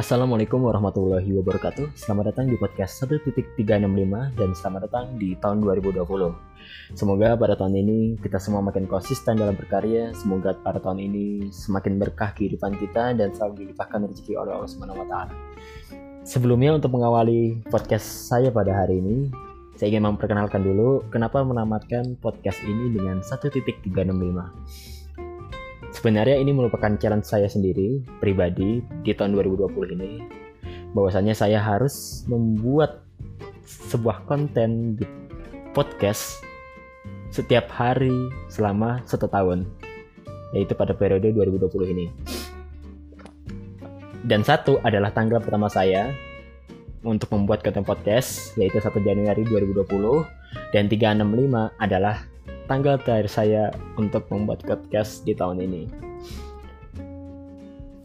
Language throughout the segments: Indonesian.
Assalamualaikum warahmatullahi wabarakatuh. Selamat datang di podcast 1.365 Dan selamat datang di tahun 2020 Semoga pada tahun ini kita semua makin konsisten dalam berkarya. Semoga pada tahun ini semakin berkah kehidupan kita Dan selalu dilimpahkan rezeki oleh Allah SWT Sebelumnya untuk mengawali podcast saya pada hari ini Saya ingin memperkenalkan dulu Kenapa menamatkan podcast ini dengan 1.365 Sebenarnya ini merupakan challenge saya sendiri, pribadi, di tahun 2020 ini. Bahwasanya saya harus membuat sebuah konten di podcast setiap hari selama satu tahun. Yaitu pada periode 2020 ini. Dan satu adalah tanggal pertama saya untuk membuat konten podcast, yaitu 1 Januari 2020. Dan 365 adalah tanggal terakhir saya untuk membuat podcast di tahun ini.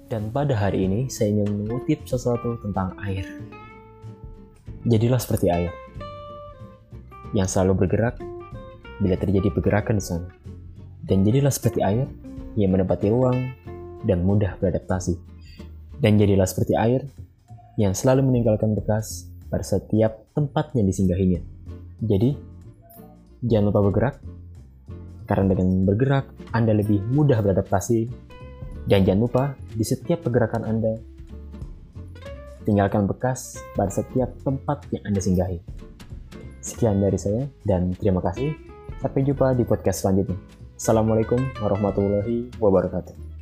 Dan pada hari ini saya ingin mengutip sesuatu tentang air. Jadilah seperti air yang selalu bergerak bila terjadi pergerakan di sana. Dan jadilah seperti air yang menempati ruang dan mudah beradaptasi. Dan jadilah seperti air yang selalu meninggalkan bekas pada setiap tempat yang disinggahinya. Jadi, jangan lupa bergerak karena dengan bergerak, Anda lebih mudah beradaptasi. Dan jangan lupa, di setiap pergerakan Anda, tinggalkan bekas pada setiap tempat yang Anda singgahi. Sekian dari saya, dan terima kasih. Sampai jumpa di podcast selanjutnya. Assalamualaikum warahmatullahi wabarakatuh.